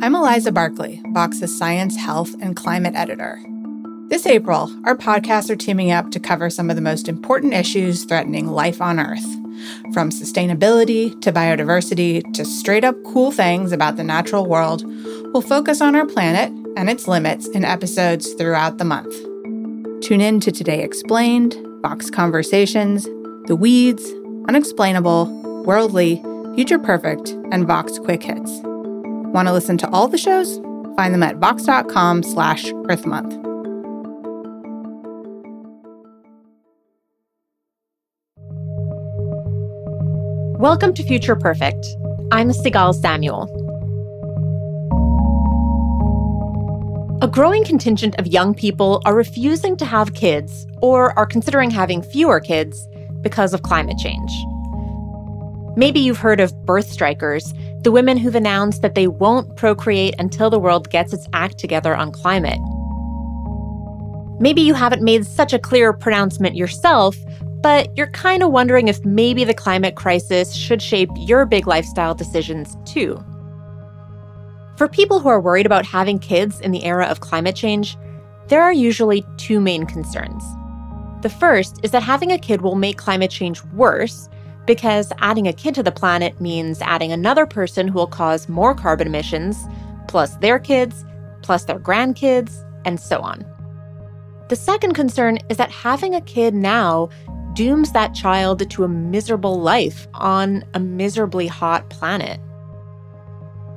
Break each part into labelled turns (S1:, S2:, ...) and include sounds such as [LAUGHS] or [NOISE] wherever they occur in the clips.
S1: I'm Eliza Barclay, Vox's science, health, and climate editor. This April, our podcasts are teaming up to cover some of the most important issues threatening life on Earth. From sustainability to biodiversity to straight up cool things about the natural world, we'll focus on our planet and its limits in episodes throughout the month. Tune in to Today Explained, Vox Conversations, The Weeds, Unexplainable, Worldly, Future Perfect, and Vox Quick Hits. Want to listen to all the shows? Find them at vox.com slash earthmonth.
S2: Welcome to Future Perfect. I'm Sigal Samuel. A growing contingent of young people are refusing to have kids or are considering having fewer kids because of climate change. Maybe you've heard of birth strikers, the women who've announced that they won't procreate until the world gets its act together on climate. Maybe you haven't made such a clear pronouncement yourself, but you're kind of wondering if maybe the climate crisis should shape your big lifestyle decisions too. For people who are worried about having kids in the era of climate change, there are usually two main concerns. The first is that having a kid will make climate change worse because adding a kid to the planet means adding another person who will cause more carbon emissions, plus their kids, plus their grandkids, and so on. The second concern is that having a kid now dooms that child to a miserable life on a miserably hot planet.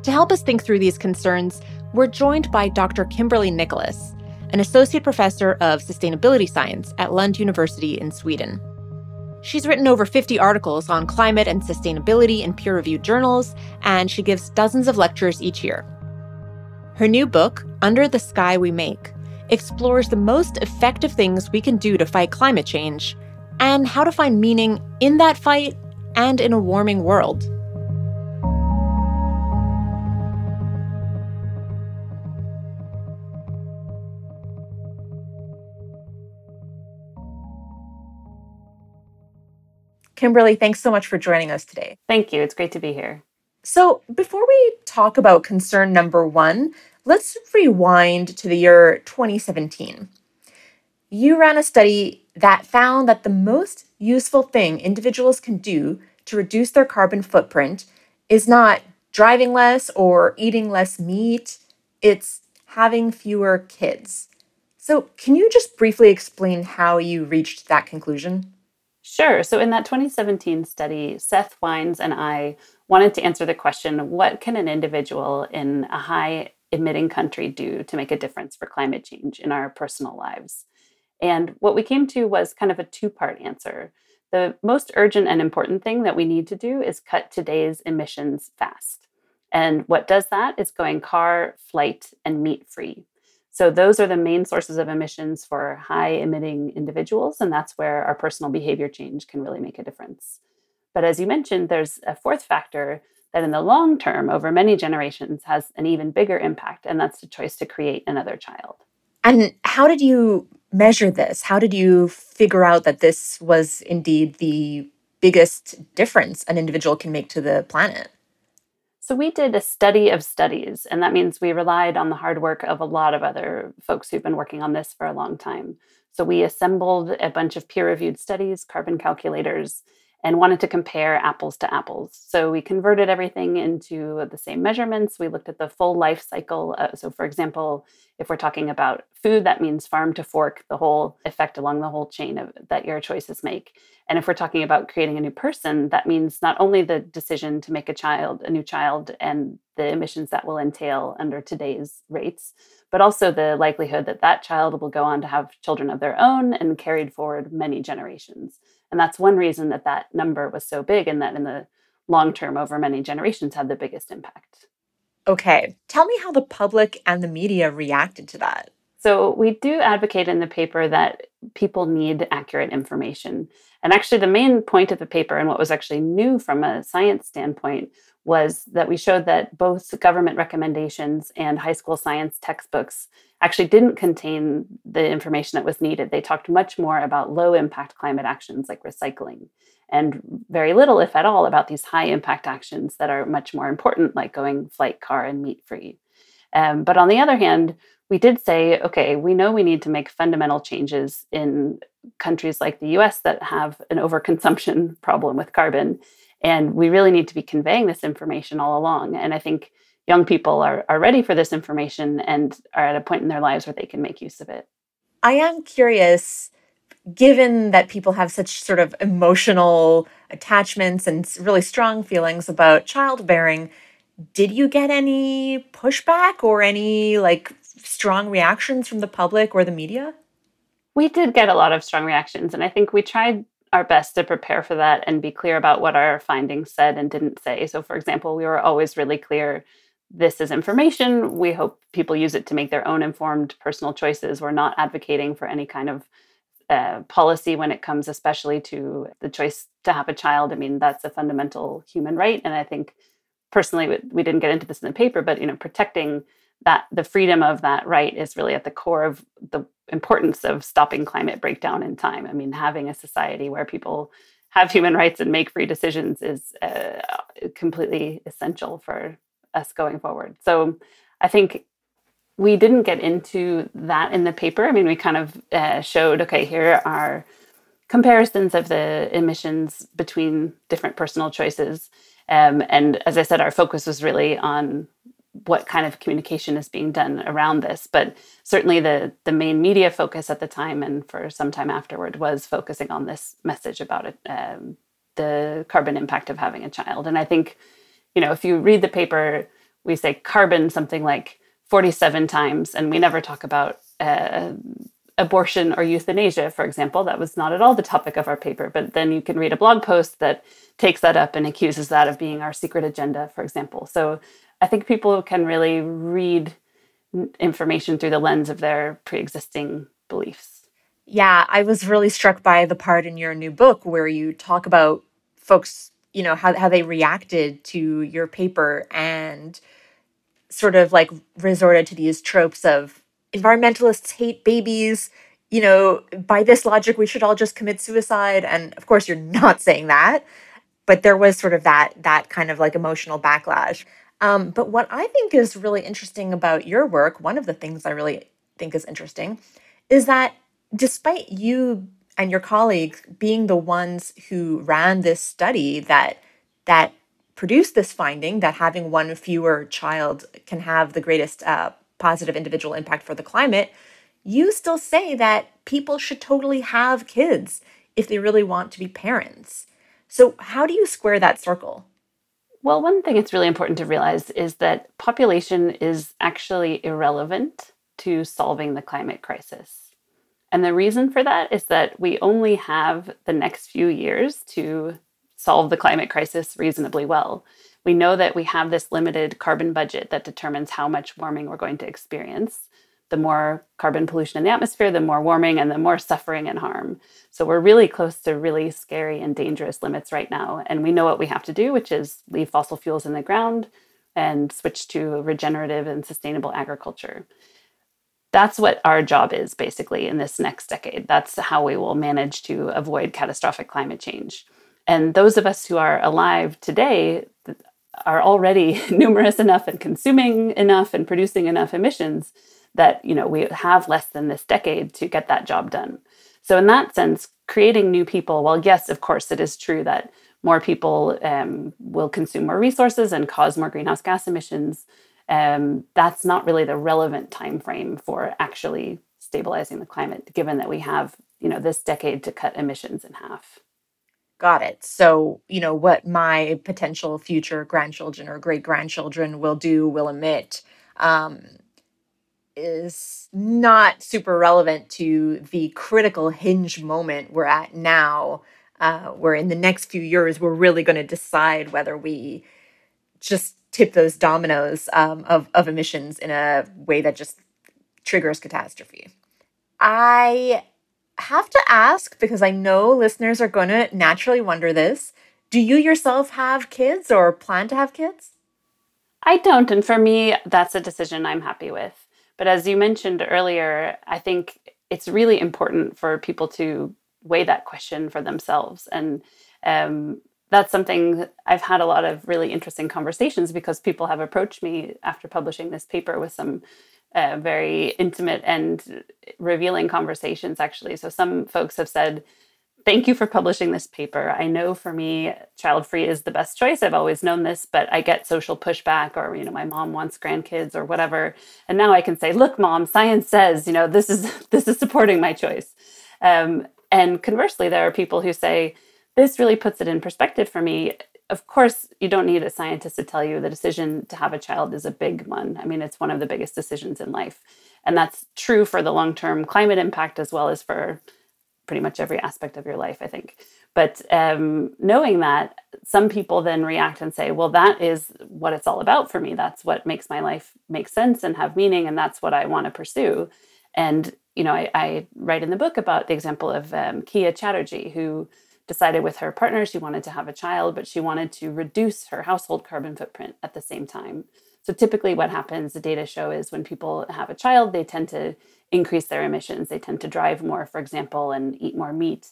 S2: To help us think through these concerns, we're joined by Dr. Kimberly Nicholas, an associate professor of sustainability science at Lund University in Sweden. She's written over 50 articles on climate and sustainability in peer reviewed journals, and she gives dozens of lectures each year. Her new book, Under the Sky We Make, explores the most effective things we can do to fight climate change and how to find meaning in that fight and in a warming world. Kimberly, thanks so much for joining us today.
S3: Thank you. It's great to be here.
S2: So, before we talk about concern number one, let's rewind to the year 2017. You ran a study that found that the most useful thing individuals can do to reduce their carbon footprint is not driving less or eating less meat, it's having fewer kids. So, can you just briefly explain how you reached that conclusion?
S3: Sure. So, in that 2017 study, Seth Wynes and I wanted to answer the question what can an individual in a high emitting country do to make a difference for climate change in our personal lives? And what we came to was kind of a two part answer. The most urgent and important thing that we need to do is cut today's emissions fast. And what does that is going car, flight, and meat free. So, those are the main sources of emissions for high emitting individuals. And that's where our personal behavior change can really make a difference. But as you mentioned, there's a fourth factor that in the long term, over many generations, has an even bigger impact. And that's the choice to create another child.
S2: And how did you measure this? How did you figure out that this was indeed the biggest difference an individual can make to the planet?
S3: So, we did a study of studies, and that means we relied on the hard work of a lot of other folks who've been working on this for a long time. So, we assembled a bunch of peer reviewed studies, carbon calculators, and wanted to compare apples to apples. So we converted everything into the same measurements. We looked at the full life cycle. Uh, so, for example, if we're talking about food, that means farm to fork, the whole effect along the whole chain of, that your choices make. And if we're talking about creating a new person, that means not only the decision to make a child, a new child, and the emissions that will entail under today's rates, but also the likelihood that that child will go on to have children of their own and carried forward many generations. And that's one reason that that number was so big and that in the long term, over many generations, had the biggest impact.
S2: Okay. Tell me how the public and the media reacted to that.
S3: So, we do advocate in the paper that people need accurate information. And actually, the main point of the paper and what was actually new from a science standpoint was that we showed that both government recommendations and high school science textbooks actually didn't contain the information that was needed. They talked much more about low impact climate actions like recycling. and very little, if at all, about these high impact actions that are much more important, like going flight, car, and meat free. Um, but on the other hand, we did say, okay, we know we need to make fundamental changes in countries like the US that have an overconsumption problem with carbon. And we really need to be conveying this information all along. And I think young people are, are ready for this information and are at a point in their lives where they can make use of it.
S2: I am curious, given that people have such sort of emotional attachments and really strong feelings about childbearing, did you get any pushback or any like strong reactions from the public or the media?
S3: We did get a lot of strong reactions, and I think we tried our best to prepare for that and be clear about what our findings said and didn't say. So, for example, we were always really clear this is information. We hope people use it to make their own informed personal choices. We're not advocating for any kind of uh, policy when it comes, especially to the choice to have a child. I mean, that's a fundamental human right. And I think personally, we didn't get into this in the paper, but you know, protecting that the freedom of that right is really at the core of the importance of stopping climate breakdown in time. I mean, having a society where people have human rights and make free decisions is uh, completely essential for us going forward. So I think we didn't get into that in the paper. I mean, we kind of uh, showed okay, here are comparisons of the emissions between different personal choices. Um, and as I said, our focus was really on what kind of communication is being done around this. But certainly the the main media focus at the time and for some time afterward was focusing on this message about it, um, the carbon impact of having a child. And I think, you know, if you read the paper, we say carbon something like 47 times, and we never talk about uh, abortion or euthanasia, for example. That was not at all the topic of our paper. But then you can read a blog post that takes that up and accuses that of being our secret agenda, for example. So I think people can really read information through the lens of their pre-existing beliefs.
S2: Yeah, I was really struck by the part in your new book where you talk about folks, you know, how, how they reacted to your paper and sort of like resorted to these tropes of environmentalists hate babies. You know, by this logic, we should all just commit suicide. And of course, you're not saying that, but there was sort of that that kind of like emotional backlash. Um, but what I think is really interesting about your work, one of the things I really think is interesting, is that despite you and your colleagues being the ones who ran this study that that produced this finding that having one fewer child can have the greatest uh, positive individual impact for the climate, you still say that people should totally have kids if they really want to be parents. So, how do you square that circle?
S3: Well, one thing it's really important to realize is that population is actually irrelevant to solving the climate crisis. And the reason for that is that we only have the next few years to solve the climate crisis reasonably well. We know that we have this limited carbon budget that determines how much warming we're going to experience the more carbon pollution in the atmosphere, the more warming and the more suffering and harm. So we're really close to really scary and dangerous limits right now. And we know what we have to do, which is leave fossil fuels in the ground and switch to regenerative and sustainable agriculture. That's what our job is basically in this next decade. That's how we will manage to avoid catastrophic climate change. And those of us who are alive today are already [LAUGHS] numerous enough and consuming enough and producing enough emissions that you know we have less than this decade to get that job done. So in that sense creating new people well yes of course it is true that more people um, will consume more resources and cause more greenhouse gas emissions um, that's not really the relevant time frame for actually stabilizing the climate given that we have you know this decade to cut emissions in half.
S2: Got it. So you know what my potential future grandchildren or great grandchildren will do will emit um, is not super relevant to the critical hinge moment we're at now, uh, where in the next few years we're really going to decide whether we just tip those dominoes um, of, of emissions in a way that just triggers catastrophe. I have to ask because I know listeners are going to naturally wonder this. Do you yourself have kids or plan to have kids?
S3: I don't. And for me, that's a decision I'm happy with. But as you mentioned earlier, I think it's really important for people to weigh that question for themselves. And Um, that's something I've had a lot of really interesting conversations because people have approached me after publishing this paper with some uh, very intimate and revealing conversations, actually. So, some folks have said, Thank you for publishing this paper. I know for me, child free is the best choice. I've always known this, but I get social pushback, or, you know, my mom wants grandkids or whatever. And now I can say, Look, mom, science says, you know, this is [LAUGHS] this is supporting my choice. Um, and conversely, there are people who say, this really puts it in perspective for me. Of course, you don't need a scientist to tell you the decision to have a child is a big one. I mean, it's one of the biggest decisions in life. And that's true for the long term climate impact as well as for pretty much every aspect of your life, I think. But um, knowing that, some people then react and say, well, that is what it's all about for me. That's what makes my life make sense and have meaning. And that's what I want to pursue. And, you know, I, I, write in the book about the example of um, Kia Chatterjee, who decided with her partner she wanted to have a child, but she wanted to reduce her household carbon footprint at the same time. So typically, what happens, the data show, is when people have a child, they tend to increase their emissions. They tend to drive more, for example, and eat more meat.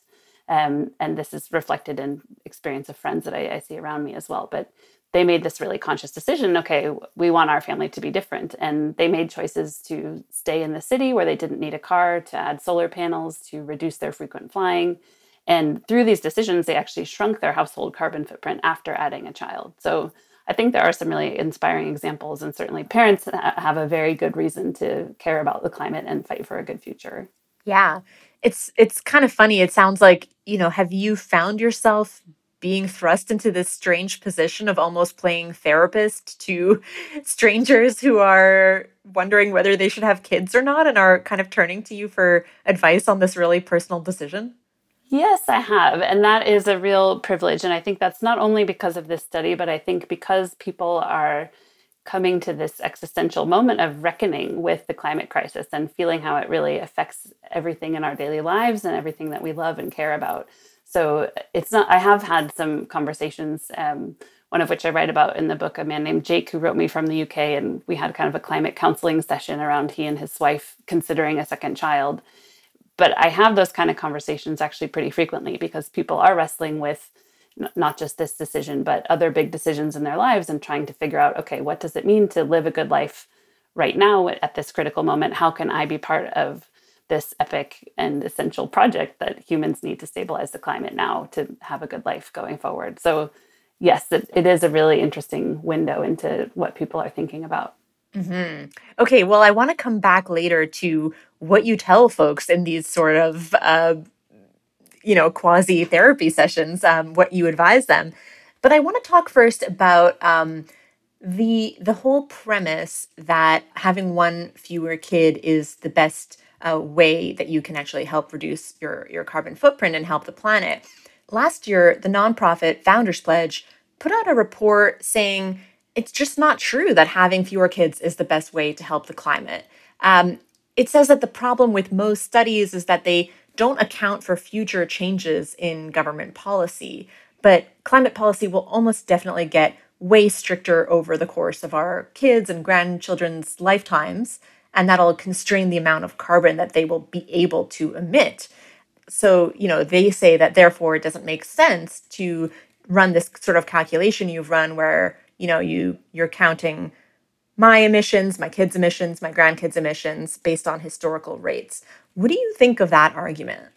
S3: Um, and this is reflected in experience of friends that I, I see around me as well. But they made this really conscious decision okay we want our family to be different and they made choices to stay in the city where they didn't need a car to add solar panels to reduce their frequent flying and through these decisions, they actually shrunk their household carbon footprint after adding a child. So I think there are some really inspiring examples, and certainly parents have a very good reason to care about the climate and fight for a good future.
S2: Yeah, it's it's kind of funny. It sounds like you know. Have you found yourself being thrust into this strange position of almost playing therapist to [LAUGHS] strangers who are wondering whether they should have kids or not, and are kind of turning to you for advice on this really personal decision?
S3: Yes, I have. And that is a real privilege. And I think that's not only because of this study, but I think because people are coming to this existential moment of reckoning with the climate crisis and feeling how it really affects everything in our daily lives and everything that we love and care about. So it's not, I have had some conversations, um, one of which I write about in the book, a man named Jake who wrote me from the UK. And we had kind of a climate counseling session around he and his wife considering a second child but I have those kind of conversations actually pretty frequently because people are wrestling with not just this decision, but other big decisions in their lives and trying to figure out okay, what does it mean to live a good life right now at this critical moment? How can I be part of this epic and essential project that humans need to stabilize the climate now to have a good life going forward? So, yes, it, it is a really interesting window into what people are thinking about.
S2: Mm-hmm. Okay, well, I want to come back later to what you tell folks in these sort of, uh, you know, quasi therapy sessions, um, what you advise them. But I want to talk first about um, the the whole premise that having one fewer kid is the best uh, way that you can actually help reduce your your carbon footprint and help the planet. Last year, the nonprofit Founders Pledge put out a report saying it's just not true that having fewer kids is the best way to help the climate. Um, it says that the problem with most studies is that they don't account for future changes in government policy, but climate policy will almost definitely get way stricter over the course of our kids' and grandchildren's lifetimes, and that'll constrain the amount of carbon that they will be able to emit. So, you know, they say that therefore it doesn't make sense to run this sort of calculation you've run where you know you you're counting my emissions my kids emissions my grandkids emissions based on historical rates what do you think of that argument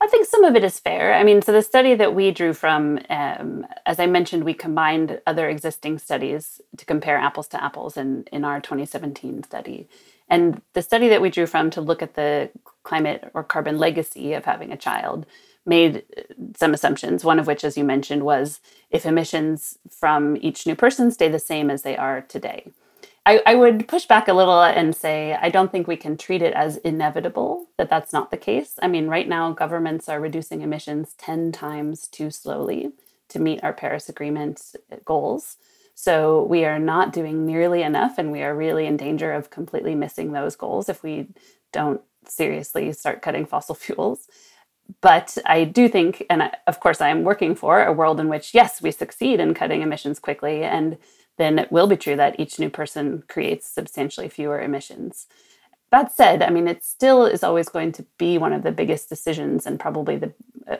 S3: I think some of it is fair. I mean, so the study that we drew from, um, as I mentioned, we combined other existing studies to compare apples to apples in, in our 2017 study. And the study that we drew from to look at the climate or carbon legacy of having a child made some assumptions, one of which, as you mentioned, was if emissions from each new person stay the same as they are today. I, I, would push back a little and say I don't think we can treat it as inevitable that that's not the case. I mean, right now, governments are reducing emissions 10 times too slowly to meet our Paris Agreement goals. So we are not doing nearly enough, and we are really in danger of completely missing those goals if we don't seriously start cutting [LAUGHS] fossil fuels but I do think, and of course, I am working for a world in which, yes, we succeed in cutting emissions quickly, and then it will be true that each new person creates substantially fewer emissions. that said, I mean, it still is always going to be one of the biggest decisions and probably the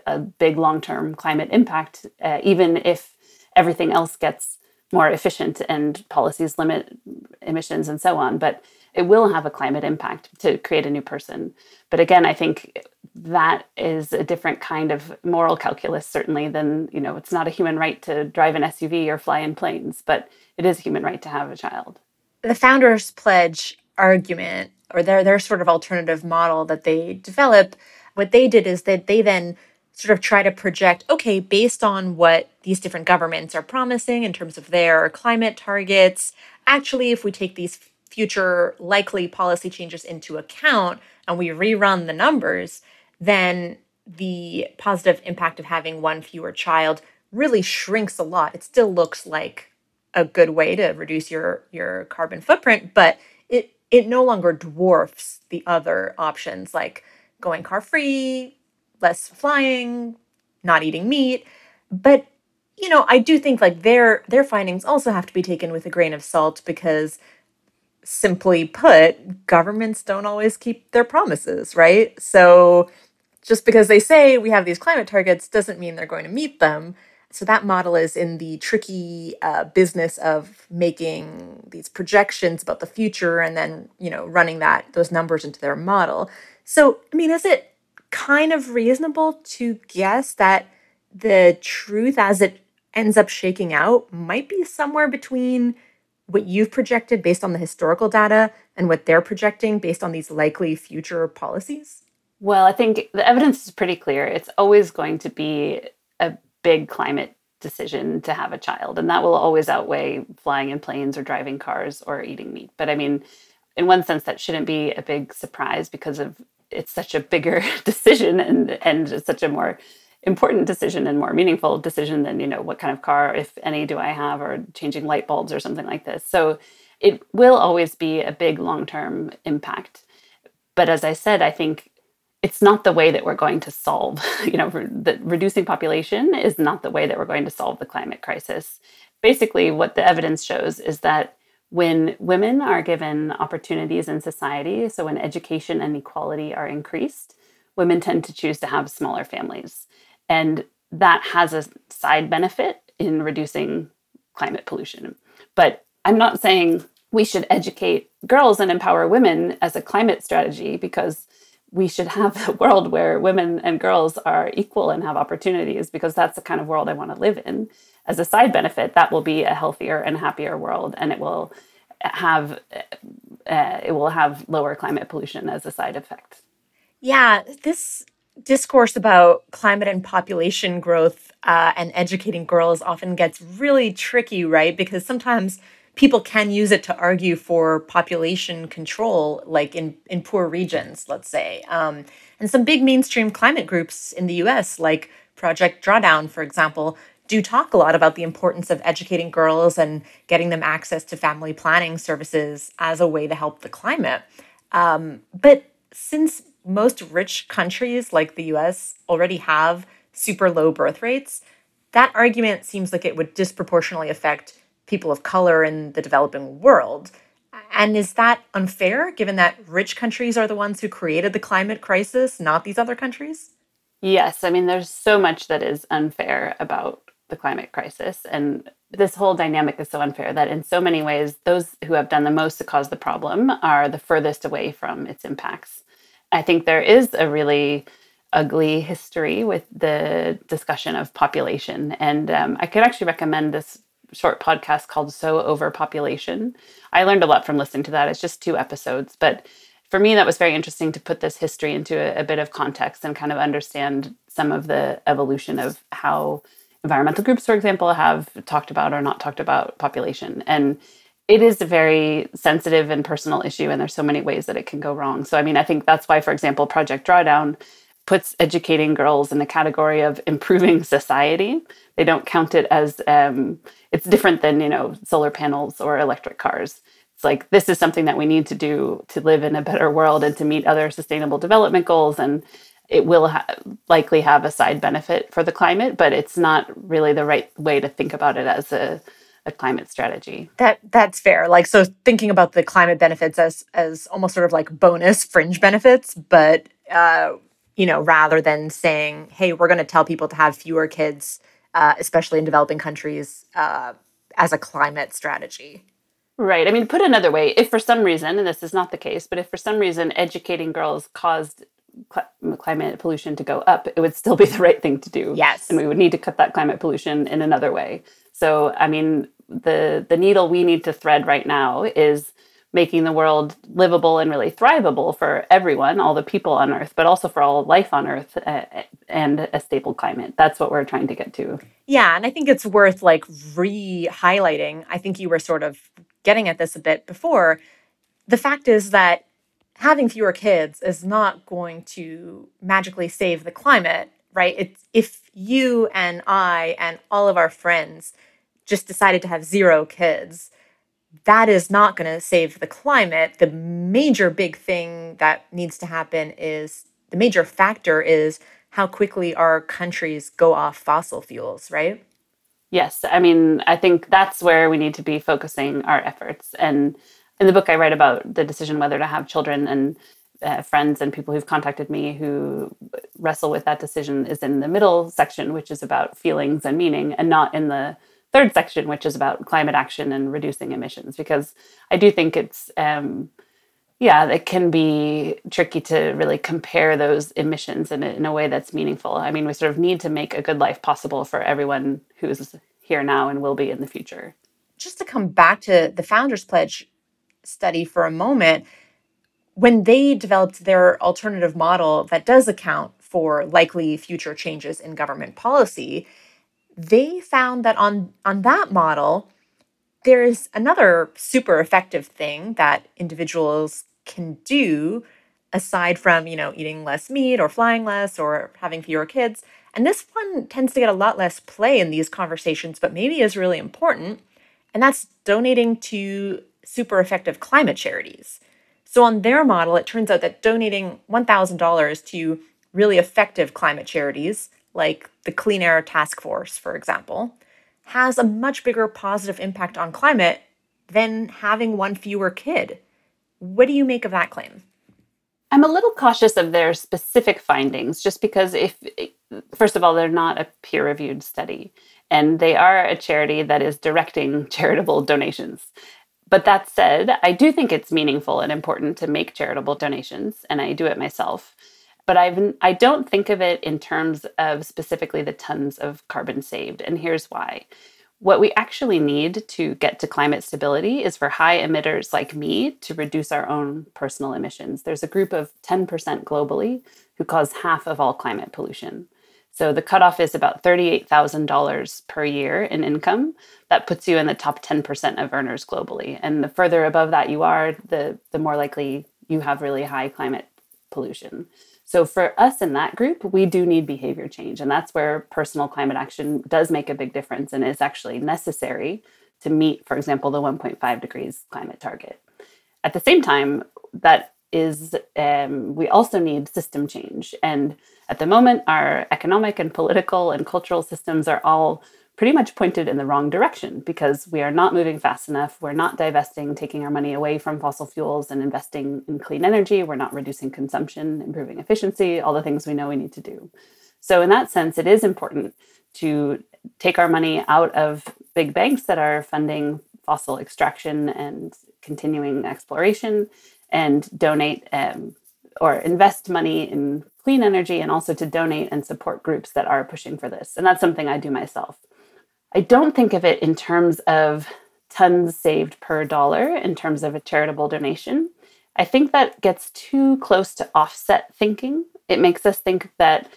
S3: a big long term climate impact, uh, even if everything else gets more efficient and policies limit emissions and so on. But it will have a climate impact to create a new person. But again, I think that is a different kind of moral calculus, certainly, than, you know, it's not a human right to drive an SUV or fly in planes, but it is a human right to have a child.
S2: The Founders Pledge argument, or their, their sort of alternative model that they develop, what they did is that they then sort of try to project okay, based on what these different governments are promising in terms of their climate targets, actually, if we take these future likely policy changes into account and we rerun the numbers, then the positive impact of having one fewer child really shrinks a lot. It still looks like a good way to reduce your your carbon footprint, but it it no longer dwarfs the other options like going car free, less flying, not eating meat. But you know, I do think like their their findings also have to be taken with a grain of salt because simply put, governments don't always keep their promises, right? So just because they say we have these climate targets doesn't mean they're going to meet them. So that model is in the tricky uh, business of making these projections about the future and then, you know, running that those numbers into their model. So, I mean, is it kind of reasonable to guess that the truth as it ends up shaking out might be somewhere between what you've projected based on the historical data and what they're projecting based on these likely future policies?
S3: Well, I think the evidence is pretty clear. It's always going to be a big climate decision to have a child, and that will always outweigh flying in planes or driving cars or eating meat. But I mean, in one sense, that shouldn't be a big surprise because of it's such a bigger [LAUGHS] decision and and such a more important decision and more meaningful decision than you know what kind of car if any do i have or changing light bulbs or something like this so it will always be a big long-term impact but as i said i think it's not the way that we're going to solve [LAUGHS] you know the reducing population is not the way that we're going to solve the climate crisis basically what the evidence shows is that when women are given opportunities in society so when education and equality are increased women tend to choose to have smaller families and that has a side benefit in reducing climate pollution. But I'm not saying we should educate girls and empower women as a climate strategy because we should have [LAUGHS] a world where women and girls are equal and have opportunities because that's the kind of world I want to live in. As a side benefit, that will be a healthier and happier world and it will have uh, it will have lower climate pollution as a side effect.
S2: Yeah, this discourse about climate and population growth uh, and educating girls often gets really tricky, right? Because sometimes people can use it to argue for population control, like in, in poor regions, let's say. Um, and some big mainstream climate groups in the US, like Project Drawdown, for example, do talk a lot about the importance of educating girls and getting them access to family planning services as a way to help the climate. Um, but since most rich countries like the US already have super low birth rates, that argument seems like it would disproportionately affect people of color in the developing world. And is that unfair given that rich countries are the ones who created the climate crisis, not these other countries?
S3: Yes. I mean, there's so much that is unfair about the climate crisis. And this whole dynamic is so unfair that, in so many ways, those who have done the most to cause the problem are the furthest away from its impacts. I think there is a really ugly history with the discussion of population. And um, I could actually recommend this short podcast called So Overpopulation. I learned a lot from listening to that. It's just two episodes. But for me, that was very interesting to put this history into a, a bit of context and kind of understand some of the evolution of how environmental groups, for example, have talked about or not talked about population. And it is a very sensitive and personal issue and there's so many ways that it can go wrong so i mean i think that's why for example project drawdown puts educating girls in the category of improving society they don't count it as um, it's different than you know solar panels or electric cars it's like this is something that we need to do to live in a better world and to meet other sustainable development goals and it will ha- likely have a side benefit for the climate but it's not really the right way to think about it as a a climate strategy.
S2: That that's fair. Like so thinking about the climate benefits as as almost sort of like bonus fringe benefits, but uh, you know, rather than saying, "Hey, we're going to tell people to have fewer kids, uh, especially in developing countries, uh, as a climate strategy."
S3: Right. I mean, put another way, if for some reason, and this is not the case, but if for some reason educating girls caused cl- climate pollution to go up, it would still be the right thing to do.
S2: Yes.
S3: And we would need to cut that climate pollution in another way. So, I mean, the the needle we need to thread right now is making the world livable and really thrivable for everyone, all the people on Earth, but also for all life on Earth uh, and a stable climate. That's what we're trying to get to.
S2: Yeah, and I think it's worth like re-highlighting. I think you were sort of getting at this a bit before. The fact is that having fewer kids is not going to magically save the climate, right? It's if you and I and all of our friends just decided to have zero kids, that is not going to save the climate. The major big thing that needs to happen is the major factor is how quickly our countries go off fossil fuels, right?
S3: Yes. I mean, I think that's where we need to be focusing our efforts. And in the book, I write about the decision whether to have children and uh, friends and people who've contacted me who wrestle with that decision is in the middle section, which is about feelings and meaning, and not in the third section, which is about climate action and reducing emissions, because I do think it's, um, yeah, it can be tricky to really compare those emissions in a, in a way that's meaningful. I mean, we sort of need to make a good life possible for everyone who's here now and will be in the future.
S2: Just to come back to the Founders Pledge study for a moment, when they developed their alternative model that does account for likely future changes in government policy, they found that on on that model there's another super effective thing that individuals can do aside from you know eating less meat or flying less or having fewer kids. And this one tends to get a lot less play in these conversations but maybe is really important and that's donating to super effective climate charities. So on their model it turns out that donating $1000 to really effective climate charities like the Clean Air Task Force, for example, has a much bigger positive impact on climate than having one fewer kid. What do you make of that claim?
S3: I'm a little cautious of their specific findings just because if first of all they're not a peer reviewed study and they are a charity that is directing [LAUGHS] charitable donations. But that said, I do think it's meaningful and important to make charitable donations and I do it myself but I've I don't think of it in terms of specifically the tons of carbon saved and here's why. What we actually need to get to climate stability is for high emitters like me to reduce our own personal emissions. There's a group of 10% globally who cause half of all climate pollution. So the cutoff is about $38,000 per year in income. That puts you in the top 10% of earners globally. And the further above that you are, the, the more likely you have really high climate pollution. So for us in that group, we do need behavior change. And that's where personal climate action does make a big difference and is actually necessary to meet, for example, the 1.5 degrees climate target. At the same time, that is, um, we also need system change. And at the moment, our economic and political and cultural systems are all pretty much pointed in the wrong direction because we are not moving fast enough. We're not divesting, taking our money away from fossil fuels and investing in clean energy. We're not reducing consumption, improving efficiency, all the things we know we need to do. So, in that sense, it is important to take our money out of big banks that are funding fossil extraction and continuing exploration and donate um, or invest money in clean energy and also to donate and support groups that are pushing for this. And that's something I do myself. I don't think of it in terms of tons saved per dollar in terms of a charitable donation. I think that gets too close to offset thinking. It makes us think that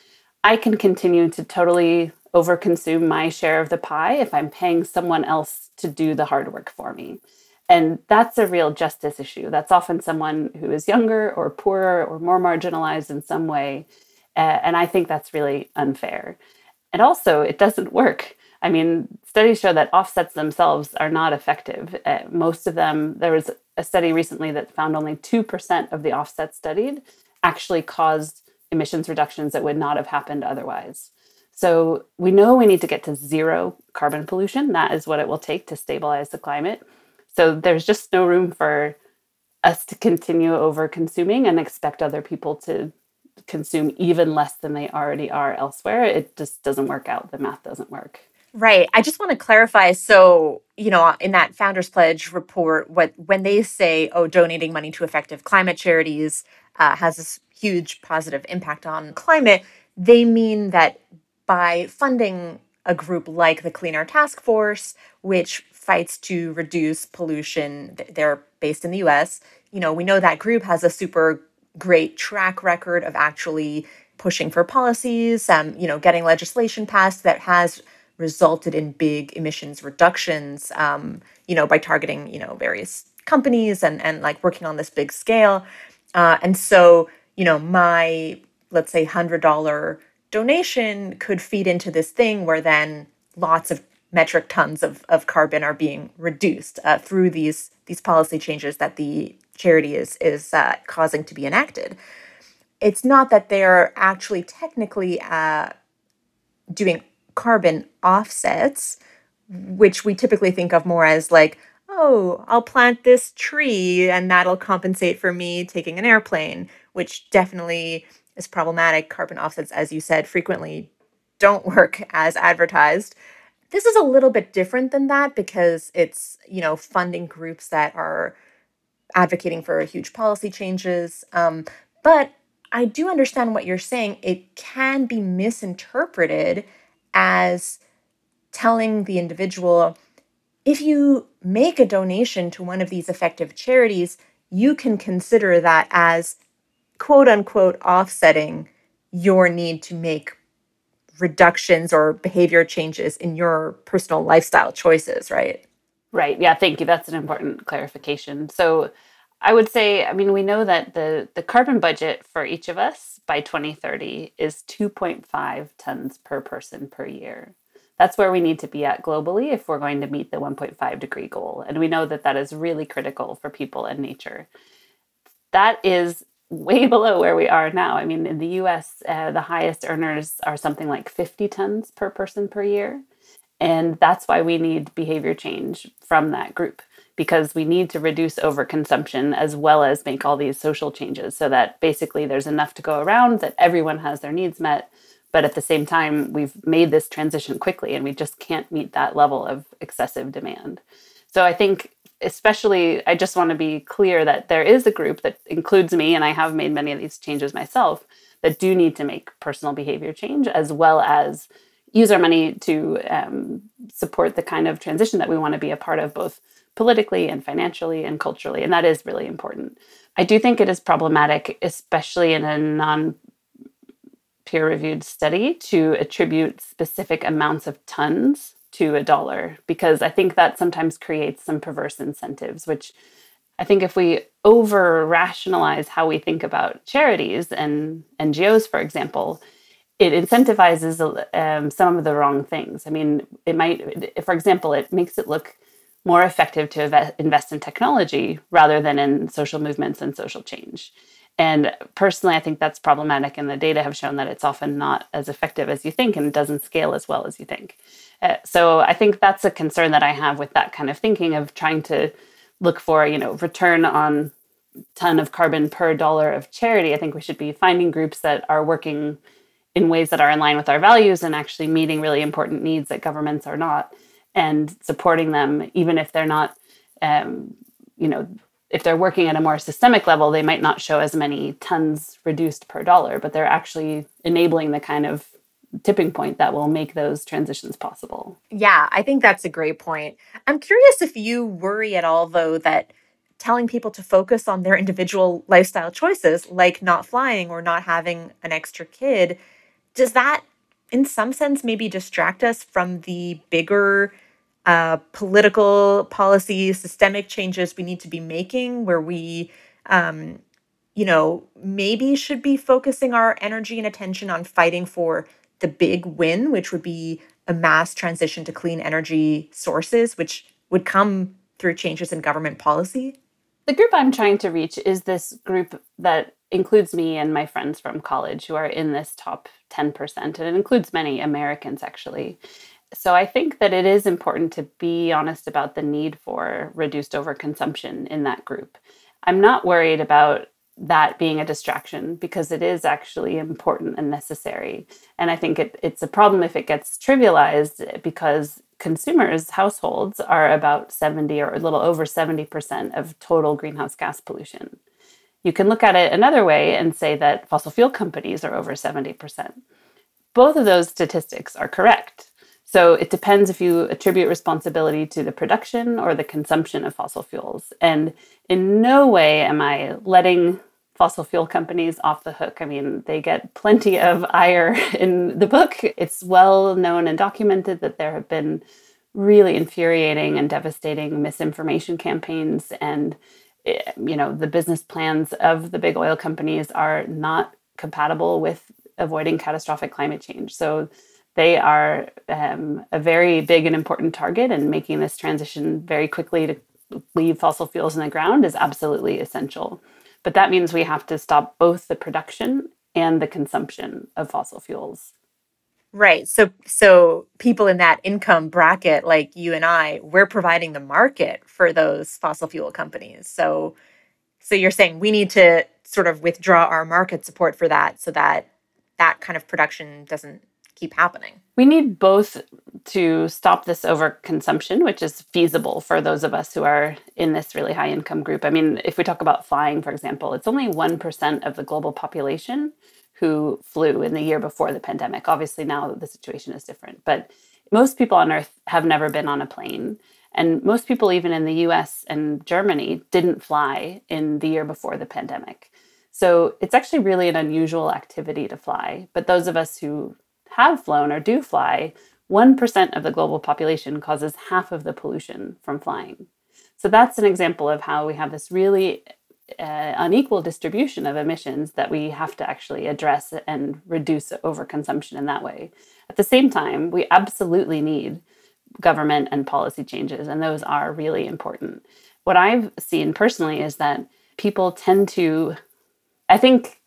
S3: I can continue to totally overconsume my share of the pie if I'm paying someone else to do the hard work for me. And that's a real justice issue. That's often someone who is younger or poorer or more marginalized in some way. Uh, and I think that's really unfair. And also, it doesn't work. I mean, studies show that offsets themselves are not effective. Uh, most of them, there was a study recently that found only 2% of the offsets studied actually caused emissions reductions that would not have happened otherwise. So we know we need to get to zero carbon pollution. That is what it will take to stabilize the climate. So there's just no room for us to continue over consuming and expect other people to consume even less than they already are elsewhere. It just doesn't work out. The math doesn't work.
S2: Right. I just want to clarify. So, you know, in that Founders Pledge report, what when they say, "Oh, donating money to effective climate charities uh, has this huge positive impact on climate," they mean that by funding a group like the Clean Air Task Force, which fights to reduce pollution, they're based in the U.S. You know, we know that group has a super great track record of actually pushing for policies, um, you know, getting legislation passed that has resulted in big emissions reductions, um, you know, by targeting, you know, various companies and, and like working on this big scale. Uh, and so, you know, my, let's say, $100 donation could feed into this thing where then lots of metric tons of, of carbon are being reduced uh, through these these policy changes that the charity is is uh, causing to be enacted. It's not that they're actually technically uh, doing carbon offsets, which we typically think of more as like, oh, I'll plant this tree and that'll compensate for me taking an airplane, which definitely is problematic. Carbon offsets, as you said, frequently don't work as advertised. This is a little bit different than that because it's, you know, funding groups that are advocating for huge policy changes. Um, but I do understand what you're saying. It can be misinterpreted as telling the individual if you make a donation to one of these effective charities, you can consider that as quote unquote offsetting your need to make reductions or behavior changes in your personal lifestyle choices, right?
S3: Right. Yeah, thank you. That's an important clarification. So I would say, I mean, we know that the the carbon budget for each of us by 2030 is 2.5 tons per person per year. That's where we need to be at globally if we're going to meet the 1.5 degree goal. And we know that that is really critical for people and nature. That is way [LAUGHS] below where we are now. I mean, in the US, uh, the highest earners are something like 50 tons per person per year. And that's why we need behavior change from that group because we need to reduce overconsumption as well as make all these social changes so that basically there's enough to go around that everyone has their needs met. But at the same time we've made this transition quickly and we just can't meet that level of excessive demand. So i think especially i just want to be clear that there is a group that includes me and i have made many of these changes myself that do need to make personal behavior change as well as use our money to um, support the kind of transition that we want to be a part of both politically and financially and culturally. And that is really important. I do think it is problematic, especially in a non peer reviewed study, to attribute specific amounts of tons to a dollar, because I think that sometimes creates some perverse incentives, which I think if we over rationalize how we think about charities and NGOs, for example, it incentivizes um, some of the wrong things. I mean, it might, for example, it makes it look more effective to invest in technology rather than in social movements and social change. And personally, I think that's problematic, and the data have shown that it's often not as effective as you think and doesn't scale as well as you think. Uh, so I think that's a concern that I have with that kind of thinking of trying to look for, you know, return on ton of carbon per dollar of charity. I think we should be finding groups that are working in ways that are in line with our values and actually meeting really important needs that governments are not and supporting them, even if they're not, um, you know, if they're working at a more systemic level, they might not show as many tons reduced per dollar, but they're actually enabling the kind of tipping point that will make those transitions possible.
S2: Yeah, I think that's a great point. I'm curious if you worry at all, though, that telling people to focus on their individual lifestyle choices, like not flying or not having an extra kid, does that in some sense maybe distract us from the bigger uh, political policy systemic changes we need to be making where we um, you know maybe should be focusing our energy and attention on fighting for the big win which would be a mass transition to clean energy sources which would come through changes in government policy
S3: the group i'm trying to reach is this group that includes me and my friends from college who are in this top 10%, and it includes many Americans actually. So I think that it is important to be honest about the need for reduced overconsumption in that group. I'm not worried about that being a distraction because it is actually important and necessary. And I think it, it's a problem if it gets trivialized because consumers, households, are about 70 or a little over 70% of total greenhouse gas pollution. You can look at it another way and say that fossil fuel companies are over 70%. Both of those statistics are correct. So it depends if you attribute responsibility to the production or the consumption of fossil fuels. And in no way am I letting fossil fuel companies off the hook. I mean, they get plenty of ire [LAUGHS] in the book. It's well known and documented that there have been really infuriating and devastating misinformation campaigns and Eh, you know the business plans of the big oil companies are not compatible with avoiding catastrophic climate change so they are um, a very big and important target and making this transition very quickly to leave fossil fuels in the ground is absolutely essential but that means we have to stop both the production and the consumption of fossil fuels
S2: Right. So so people in that income bracket like you and I, we're providing the market for those fossil fuel companies. So so you're saying we need to sort of withdraw our market support for that so that that kind of production doesn't keep happening.
S3: We need both to stop this overconsumption, which is feasible for those of us who are in this really high income group. I mean, if we talk about flying, for example, it's only 1% of the global population who flew in the year before the pandemic. Obviously, now the situation is different, but most people on earth have never been on a plane. And most people, even in the US and Germany, didn't fly in the year before the pandemic. So it's actually really an unusual activity to fly. But those of us who have flown or do fly, 1% of the global population causes half of the pollution from flying. So that's an example of how we have this really uh, unequal distribution of emissions that we have to actually address and reduce overconsumption in that way. At the same time, we absolutely need government and policy changes, and those are really important. What I've seen personally is that people tend to, I think,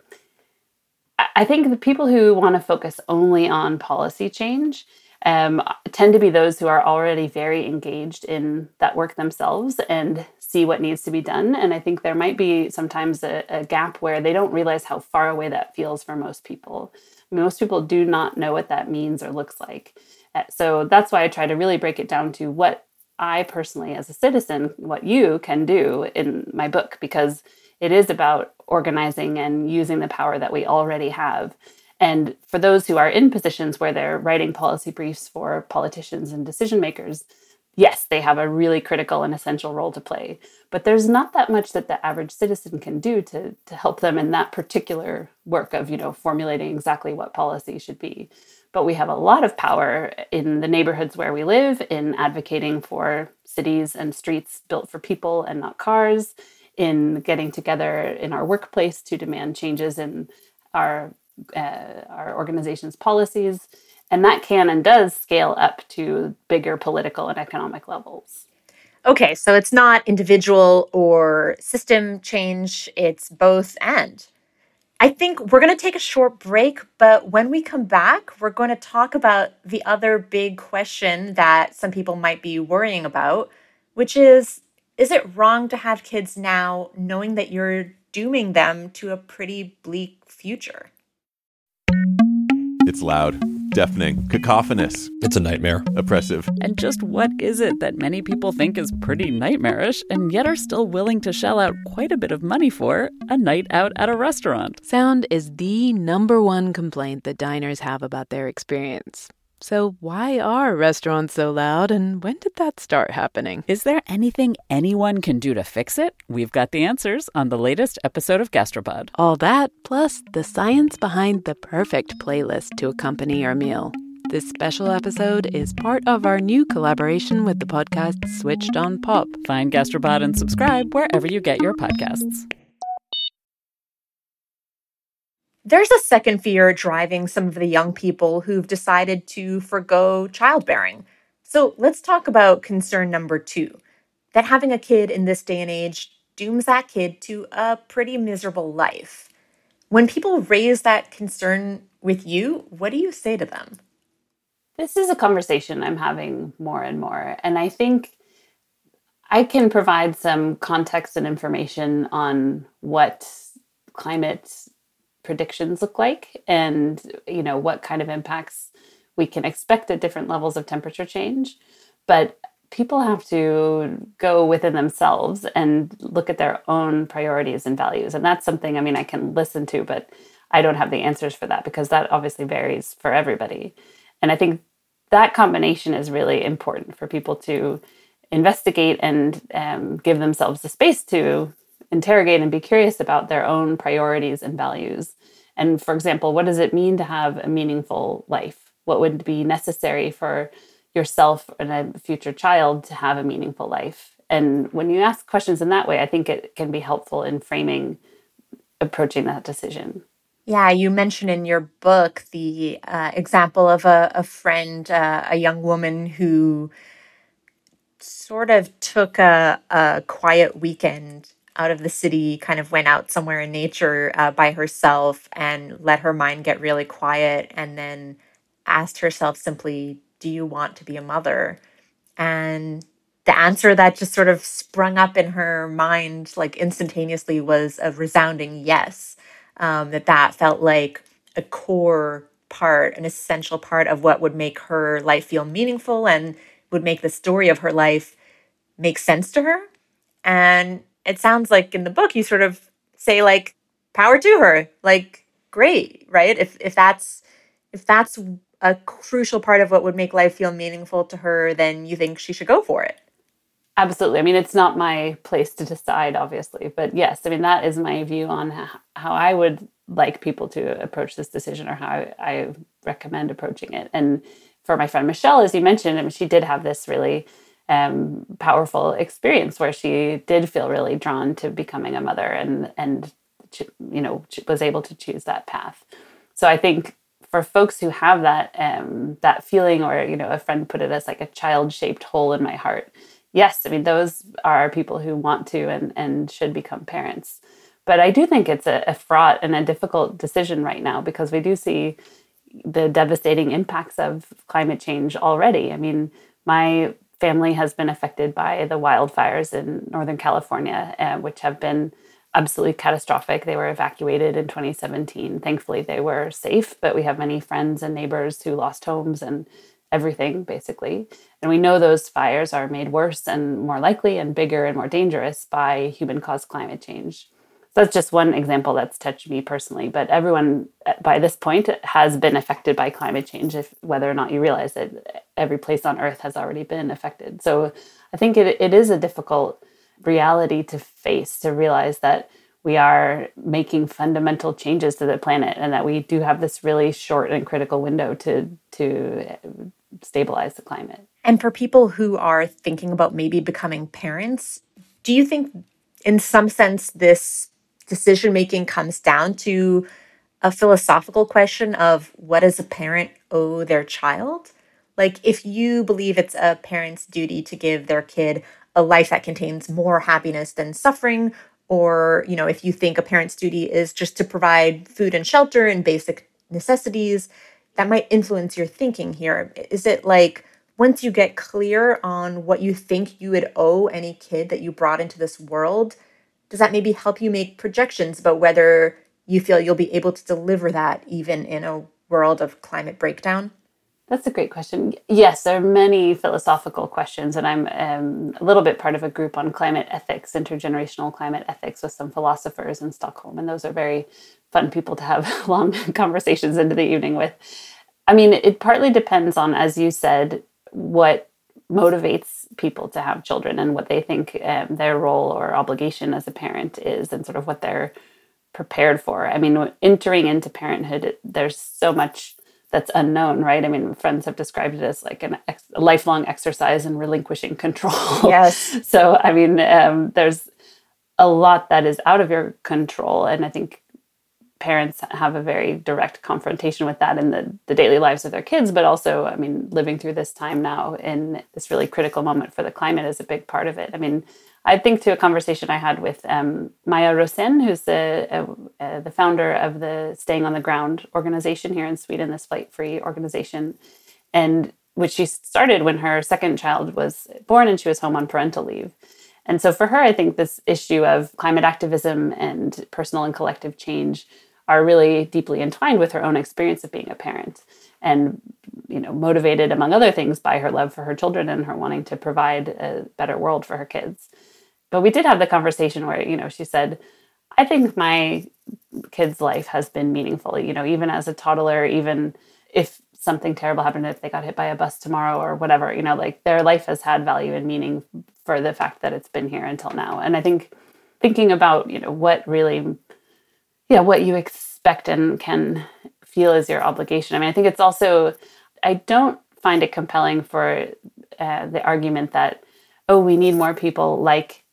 S3: I think the people who want to focus only on policy change um, tend to be those who are already very engaged in that work themselves and see what needs to be done. And I think there might be sometimes a, a gap where they don't realize how far away that feels for most people. Most people do not know what that means or looks like. Uh, so that's why I try to really break it down to what I personally, as a citizen, what you can do in my book, because it is about organizing and using the power that we already have. And for those who are in positions where they're writing policy briefs for politicians and decision makers, yes, they have a really critical and essential role to play. But there's not that much that the average citizen can do to, to help them in that particular work of, you know, formulating exactly what policy should be. But we have a lot of power in the neighborhoods where we live, in advocating for cities and streets built for people and not cars, in getting together in our workplace to demand changes in our uh, our organization's policies and that can and does scale up to bigger political and economic levels.
S2: Okay, so it's not individual or system change, it's both and. I think we're going to take a short break, but when we come back, we're going to talk about the other big question that some people might be worrying about, which is is it wrong to have kids now knowing that you're dooming them to a pretty bleak future?
S4: It's loud, deafening, cacophonous.
S5: It's a nightmare.
S4: Oppressive.
S6: And just what is it that many people think is pretty nightmarish and yet are still willing to shell out quite a bit of money for a night out at a restaurant?
S7: Sound is the number one complaint that diners have about their experience. So, why are restaurants so loud and when did that start happening?
S6: Is there anything anyone can do to fix it? We've got the answers on the latest episode of Gastropod.
S7: All that, plus the science behind the perfect playlist to accompany your meal. This special episode is part of our new collaboration with the podcast Switched on Pop.
S6: Find Gastropod and subscribe wherever you get your podcasts.
S2: There's a second fear driving some of the young people who've decided to forego childbearing. So let's talk about concern number two that having a kid in this day and age dooms that kid to a pretty miserable life. When people raise that concern with you, what do you say to them?
S3: This is a conversation I'm having more and more. And I think I can provide some context and information on what climate predictions look like and you know what kind of impacts we can expect at different levels of temperature change. But people have to go within themselves and look at their own priorities and values. And that's something i mean i can listen to but i don't have the answers for that because that obviously varies for everybody. And i think that combination is really important for people to investigate and um, give themselves the space to interrogate and be curious about their own priorities and values. And for example, what does it mean to have a meaningful life? What would be necessary for yourself and a future child to have a meaningful life? And when you ask questions in that way, I think it can be helpful in framing approaching that decision.
S2: Yeah, you mentioned in your book the uh, example of a, a friend, uh, a young woman who sort of took a, a quiet weekend out of the city, kind of went out somewhere in nature uh, by herself and let her mind get really quiet, and then asked herself simply, Do you want to be a mother? And the answer that just sort of sprung up in her mind, like instantaneously, was a resounding yes. Um, that that felt like a core part, an essential part of what would make her life feel meaningful and would make the story of her life make sense to her. And it sounds like in the book you sort of say like power to her like great right? If if that's if that's a crucial part of what would make life feel meaningful to her then you think she should go for it.
S3: Absolutely. I mean it's not my place to decide obviously but yes i mean that is my view on how i would like people to approach this decision or how i recommend approaching it. And for my friend michelle as you mentioned I mean, she did have this really um, powerful experience where she did feel really drawn to becoming a mother and and you know was able to choose that path. So I think for folks who have that um, that feeling, or you know, a friend put it as like a child shaped hole in my heart. Yes, I mean those are people who want to and and should become parents. But I do think it's a, a fraught and a difficult decision right now because we do see the devastating impacts of climate change already. I mean, my family has been affected by the wildfires in Northern California, uh, which have been absolutely catastrophic. They were evacuated in 2017. Thankfully, they were safe, but we have many friends and neighbors who lost homes and everything, basically. And we know those fires are made worse and more likely and bigger and more dangerous by human caused climate change. So that's just one example that's touched me personally. But everyone uh, by this point has been affected by climate change, if whether or not you realize it, every place on Earth has already been affected. So I think it, it is a difficult reality to face to realize that we are making fundamental changes to the planet and that we do have this really short and critical window to to stabilize the climate.
S2: And for people who are thinking about maybe becoming parents, do you think in some sense this decision making comes down to a philosophical question of what does a parent owe their child? Like, if you believe it's a parent's duty to give their kid a life that contains more happiness than suffering, or, you know, if you think a parent's duty is just to provide food and shelter and basic necessities, that might influence your thinking here. Is it like once you get clear on what you think you would owe any kid that you brought into this world, does that maybe help you make projections about whether you feel you'll be able to deliver that even in a world of climate breakdown?
S3: That's a great question. Yes, there are many philosophical questions, and I'm um, a little bit part of a group on climate ethics, intergenerational climate ethics, with some philosophers in Stockholm, and those are very fun people to have [LAUGHS] long [LAUGHS] conversations into the evening with. I mean, it partly depends on, as you said, what motivates people to have children and what they think um, their role or obligation as a parent is and sort of what they're prepared for. I mean, entering into parenthood, it, there's so much that's unknown, right? I mean, friends have described it as like an ex- a lifelong exercise in relinquishing control.
S2: Yes. [LAUGHS]
S3: so, I mean, um, there's a lot that is out of your control. And I think parents have a very direct confrontation with that in the, the daily lives of their kids but also i mean living through this time now in this really critical moment for the climate is a big part of it i mean I think to a conversation I had with um, Maja Rosén, who's the uh, uh, the founder of the Staying on the Ground organization here in Sweden, this flight free organization, and which she started when her second child was born and she was home on parental leave. And so for her, I think this issue of climate activism and personal and collective change are really deeply entwined with her own experience of being a parent and you know motivated among other things by her love for her children and her wanting to provide a better world for her kids. But we did have the conversation where you know she said i think my kid's life has been meaningful you know even as a toddler even if something terrible happened if they got hit by a bus tomorrow or whatever you know like their life has had value and meaning for the fact that it's been here until now. And i think thinking about you know what really yeah what you expect and can feel is your obligation i mean i think it's also i don't find it compelling for uh, the argument that oh we need more people like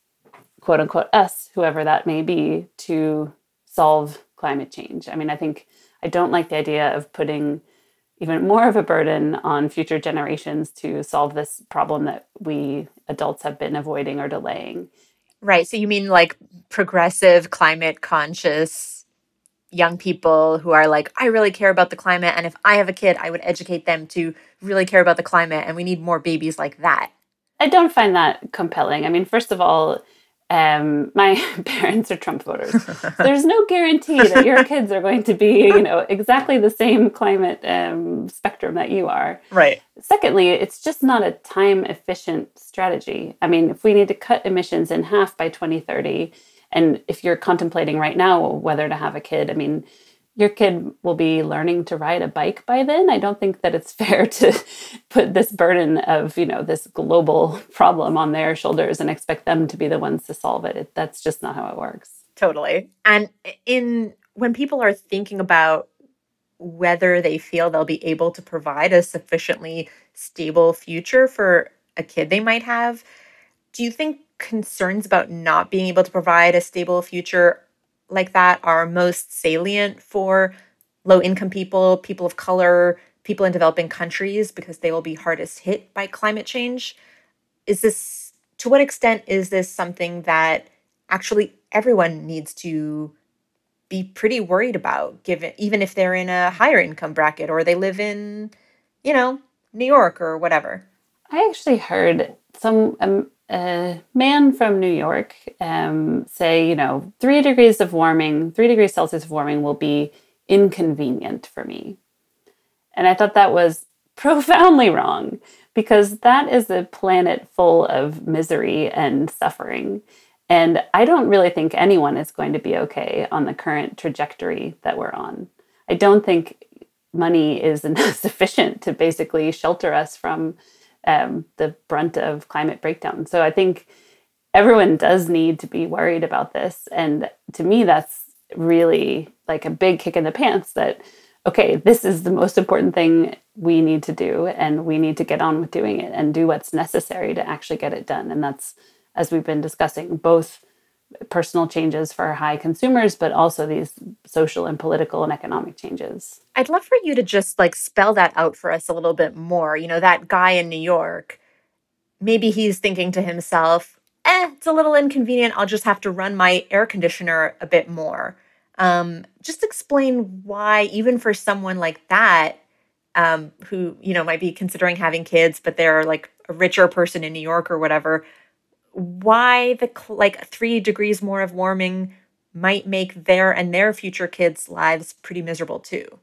S3: quote unquote us whoever that may be to solve climate change i mean i think i don't like the idea of putting even more of a burden on future generations to solve this problem that we adults have been avoiding or delaying.
S2: Right. So you mean like progressive, climate conscious young people who are like, I really care about the climate. And if I have a kid, I would educate them to really care about the climate. And we need more babies like that.
S3: I don't find that compelling. I mean, first of all, um, my [LAUGHS] parents are Trump voters. [LAUGHS] There's no guarantee that your kids are going to be, you know, exactly the same climate um, spectrum that you are.
S2: Right.
S3: Secondly, it's just not a time efficient strategy. I mean, if we need to cut emissions in half by 2030, and if you're contemplating right now whether to have a kid, I mean, your kid will be learning to ride a bike by then. I don't think that it's [LAUGHS] fair to put this burden of, you know, this global [LAUGHS] problem on their shoulders and expect them to be the ones to solve it. it that's just not how it works.
S2: Totally. And in when people are thinking about whether they feel they'll be able to provide a sufficiently stable future for a kid they might have, do you think concerns about not being able to provide a stable future like that are most salient for low income people, people of color, people in developing countries because they will be hardest hit by climate change. Is this, to what extent is this something that actually everyone needs to be pretty worried about, given even if they're in a higher income bracket or they live in, you know, New York or whatever?
S3: I actually heard some um, a man from New York um, say, you know, three degrees of warming, three degrees Celsius of warming will be inconvenient for me. And I thought that was [LAUGHS] profoundly wrong because that is a planet full of misery and suffering. And I don't really think anyone is going to be okay on the current trajectory that we're on. I don't think money is [LAUGHS] enough sufficient to basically shelter us from um, the brunt of climate breakdown. So I think everyone does need to be worried about this. And to me, that's really like a big kick in the pants that, okay, this is the most important thing we need to do. And we need to get on with doing it and do what's necessary to actually get it done. And that's, as we've been discussing, both personal changes for high consumers, but also these social and political and economic changes.
S2: I'd love for you to just like spell that out for us a little bit more. You know, that guy in New York, maybe he's thinking to himself, eh, it's a little inconvenient. I'll just have to run my air conditioner a bit more. Um, just explain why, even for someone like that, um, who, you know, might be considering having kids, but they're like a richer person in New York or whatever, why the like three degrees more of warming might make their and their future kids' lives pretty miserable too.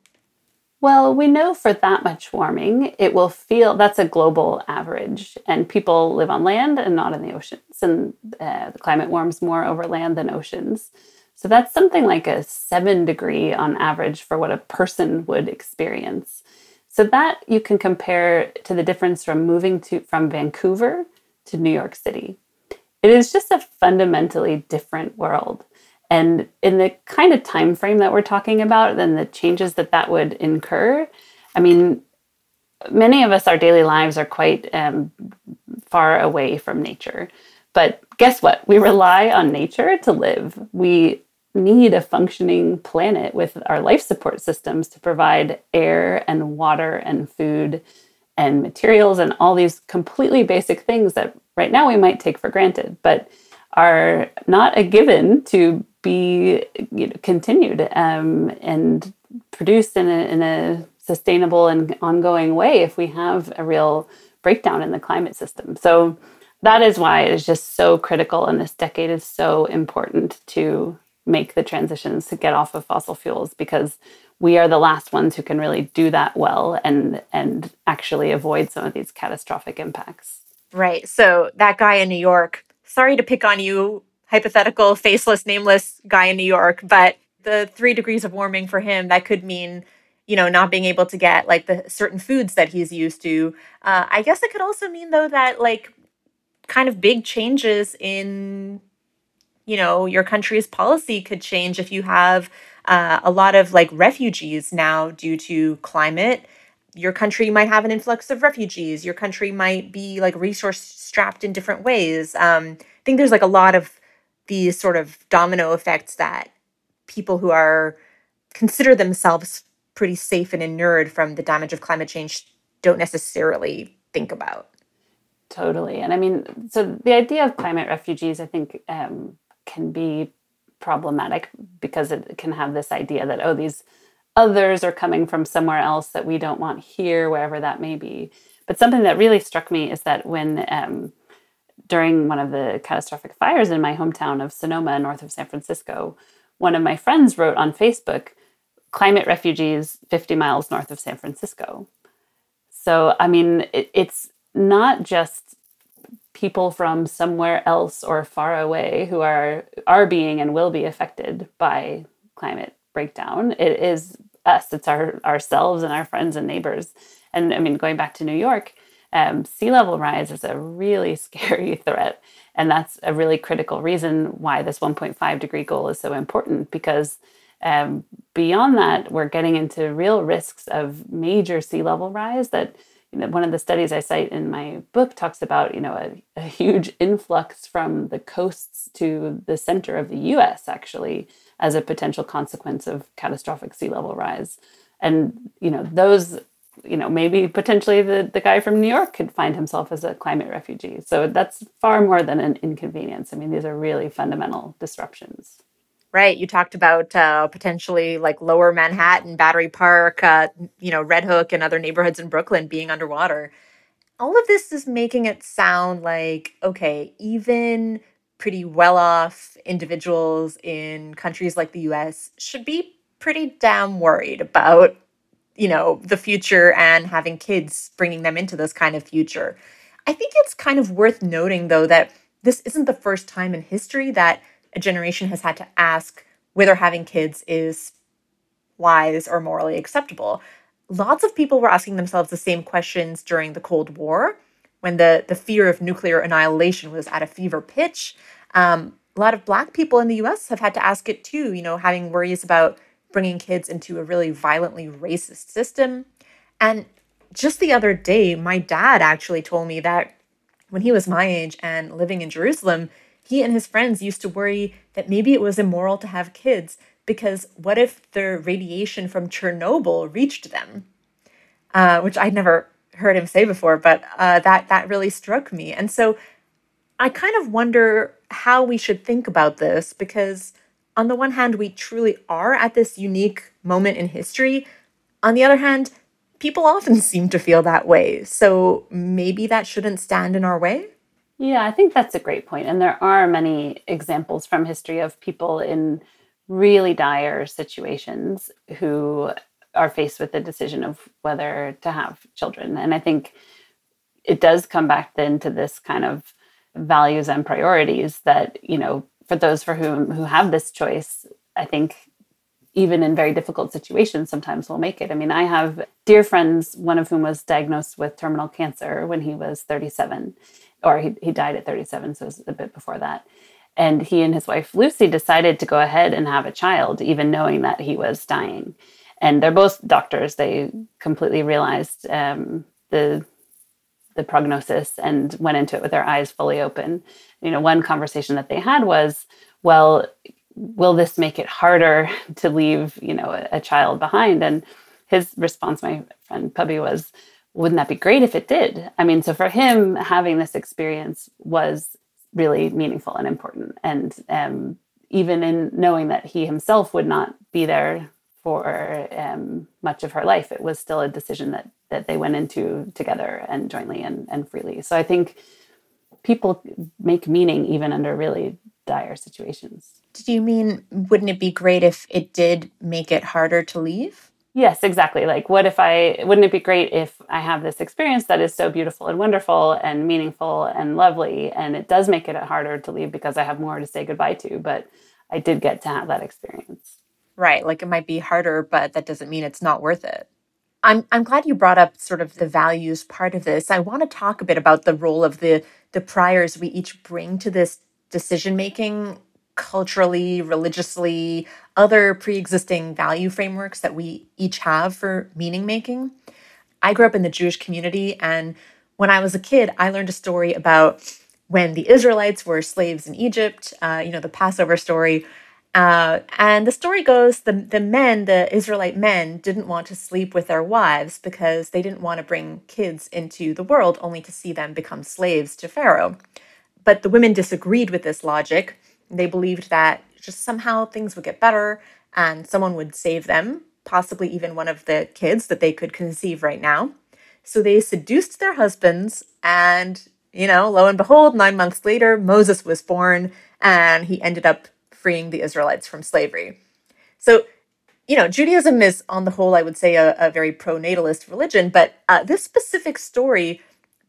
S3: Well, we know for that much warming, it will feel that's a global average, and people live on land and not in the oceans, and uh, the climate warms more over land than oceans. So that's something like a seven degree on average for what a person would experience. So that you can compare to the difference from moving to from Vancouver to New York City. It is just a fundamentally different world. And in the kind of time frame that we're talking about, then the changes that that would incur, I mean, many of us, our daily lives are quite um, far away from nature. But guess what? We rely on nature to live. We need a functioning planet with our life support systems to provide air and water and food and materials and all these completely basic things that right now we might take for granted. But are not a given to be you know, continued um, and produced in a, in a sustainable and ongoing way if we have a real breakdown in the climate system. So that is why it is just so critical and this decade is so important to make the transitions to get off of fossil fuels because we are the last ones who can really do that well and and actually avoid some of these catastrophic impacts.
S2: Right. So that guy in New York, sorry to pick on you, hypothetical faceless nameless guy in New York, but the 3 degrees of warming for him that could mean you know not being able to get like the certain foods that he's used to uh, i guess it could also mean though that like kind of big changes in you know your country's policy could change if you have uh, a lot of like refugees now due to climate. Your country might have an influx of refugees. Your country might be like resource strapped in different ways. Um, i think there's like a lot of these sort of domino effects that people who are consider themselves pretty safe and inured from the damage of climate change don't necessarily think about.
S3: Totally. And i mean so the idea of climate refugees i think um, can be problematic because it can have this idea that oh these others are coming from somewhere else that we don't want here wherever that may be. But something that really struck me is that when um, during one of the catastrophic fires in my hometown of sonoma north of san francisco one of my friends wrote on facebook climate refugees 50 miles north of san francisco. So i mean it, it's not just people from somewhere else or far away who are are being and will be affected by climate breakdown. It is us. It's our ourselves and our friends and neighbors. And I mean, going back to New York, um, sea level rise is a really [LAUGHS] scary threat, and that's a really critical reason why this 1.5 degree goal is so important. Because um, beyond that, we're getting into real risks of major sea level rise that one of the studies I cite in my book talks about, you know, a, a, huge influx from the coasts to the center of the US actually as a potential consequence of catastrophic sea level rise. And, you know, those, you know, maybe potentially the, the guy from New York could find himself as a climate refugee. So that's far more than an inconvenience. I mean, these are really fundamental disruptions
S2: right? You talked about uh, potentially like lower Manhattan, Battery Park, uh, you know, Red Hook, and other neighborhoods in Brooklyn being underwater. All of this is making it sound like, okay, even pretty well off individuals in countries like the US should be pretty damn worried about, you know, the future and having kids, bringing them into this kind of future. I think it's kind of worth noting, though, that this isn't the first time in history that a generation has had to ask whether having kids is wise or morally acceptable. Lots of people were asking themselves the same questions during the Cold War when the, the fear of nuclear annihilation was at a fever pitch. Um, a lot of Black people in the US have had to ask it too, you know, having worries about bringing kids into a really violently racist system. And just the other day, my dad actually told me that when he was my age and living in Jerusalem, he and his friends used to worry that maybe it was immoral to have kids because what if the radiation from Chernobyl reached them? Uh, which I'd never heard him say before, but uh, that that really struck me. And so I kind of wonder how we should think about this because on the one hand, we truly are at this unique moment in history. On the other hand, people often [LAUGHS] seem to feel that way. So maybe that shouldn't stand in our way.
S3: Yeah, I think that's a great point. And there are many examples from history of people in really dire situations who are faced with the decision of whether to have children. And I think it does come back then to this kind of values and priorities that, you know, for those for whom who have this choice, I think even in very difficult situations sometimes will make it. I mean, I have dear friends, one of whom was diagnosed with terminal cancer when he was 37 or he, he died at 37, so it was a bit before that. And he and his wife Lucy decided to go ahead and have a child, even knowing that he was dying. And they're both doctors. They completely realized um, the the prognosis and went into it with their eyes fully open. You know, one conversation that they had was, well, will this make it harder [LAUGHS] to leave, you know, a, a child behind? And his response, my friend Pubby, was, wouldn't that be great if it did? I mean, so for him, having this experience was really meaningful and important. And um, even in knowing that he himself would not be there for um, much of her life, it was still a decision that that they went into together and jointly and, and freely. So I think people make meaning even under really dire situations.
S2: Did you mean wouldn't it be great if it did make it harder to leave?
S3: Yes, exactly. Like, what if I, wouldn't it be great if I have this experience that is so beautiful and wonderful and meaningful and lovely? And it does make it harder to leave because I have more to say goodbye to, but I did get to have that experience.
S2: Right. Like, it might be harder, but that doesn't mean it's not worth it. I'm, I'm glad you brought up sort of the values part of this. I want to talk a bit about the role of the, the priors we each bring to this decision making culturally, religiously, other pre existing value frameworks that we each have for meaning making. I grew up in the Jewish community, and when I was a kid, I learned a story about when the Israelites were slaves in Egypt, uh, you know, the Passover story. Uh, and the story goes the, the men, the Israelite men, didn't want to sleep with their wives because they didn't want to bring kids into the world only to see them become slaves to Pharaoh. But the women disagreed with this logic. They believed that just somehow things would get better and someone would save them, possibly even one of the kids that they could conceive right now. So they seduced their husbands, and, you know, lo and behold, nine months later, Moses was born and he ended up freeing the Israelites from slavery. So, you know, Judaism is, on the whole, I would say, a, a very pro natalist religion, but uh, this specific story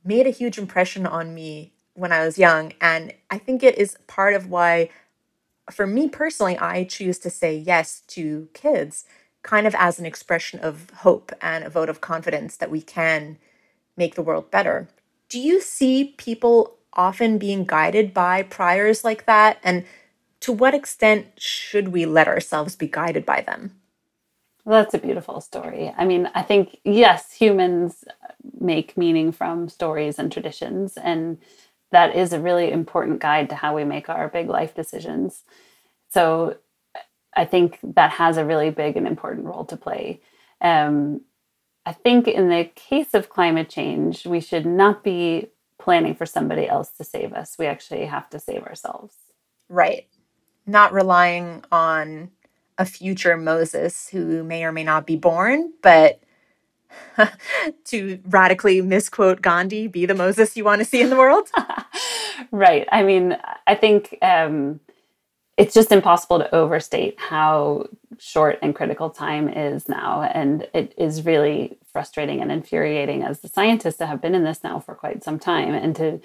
S2: made a huge impression on me when I was young. And I think it is part of why, for me personally, I choose to say yes to kids, kind of as an expression of hope and a vote of confidence that we can make the world better. Do you see people often being guided by priors like that? And to what extent should we let ourselves be guided by them?
S3: That's a beautiful story. I mean, I think, yes, humans make meaning from stories and traditions. And that is a really important guide to how we make our big life decisions. So I think that has a really big and important role to play. Um, I think in the case of climate change, we should not be planning for somebody else to save us. We actually have to save ourselves.
S2: Right. Not relying on a future Moses who may or may not be born, but [LAUGHS] to radically misquote Gandhi, be the Moses you want to see in the world? [LAUGHS]
S3: right. I mean, I think um, it's just impossible to overstate how short and critical time is now. And it is really frustrating and infuriating as the scientists that have been in this now for quite some time. And to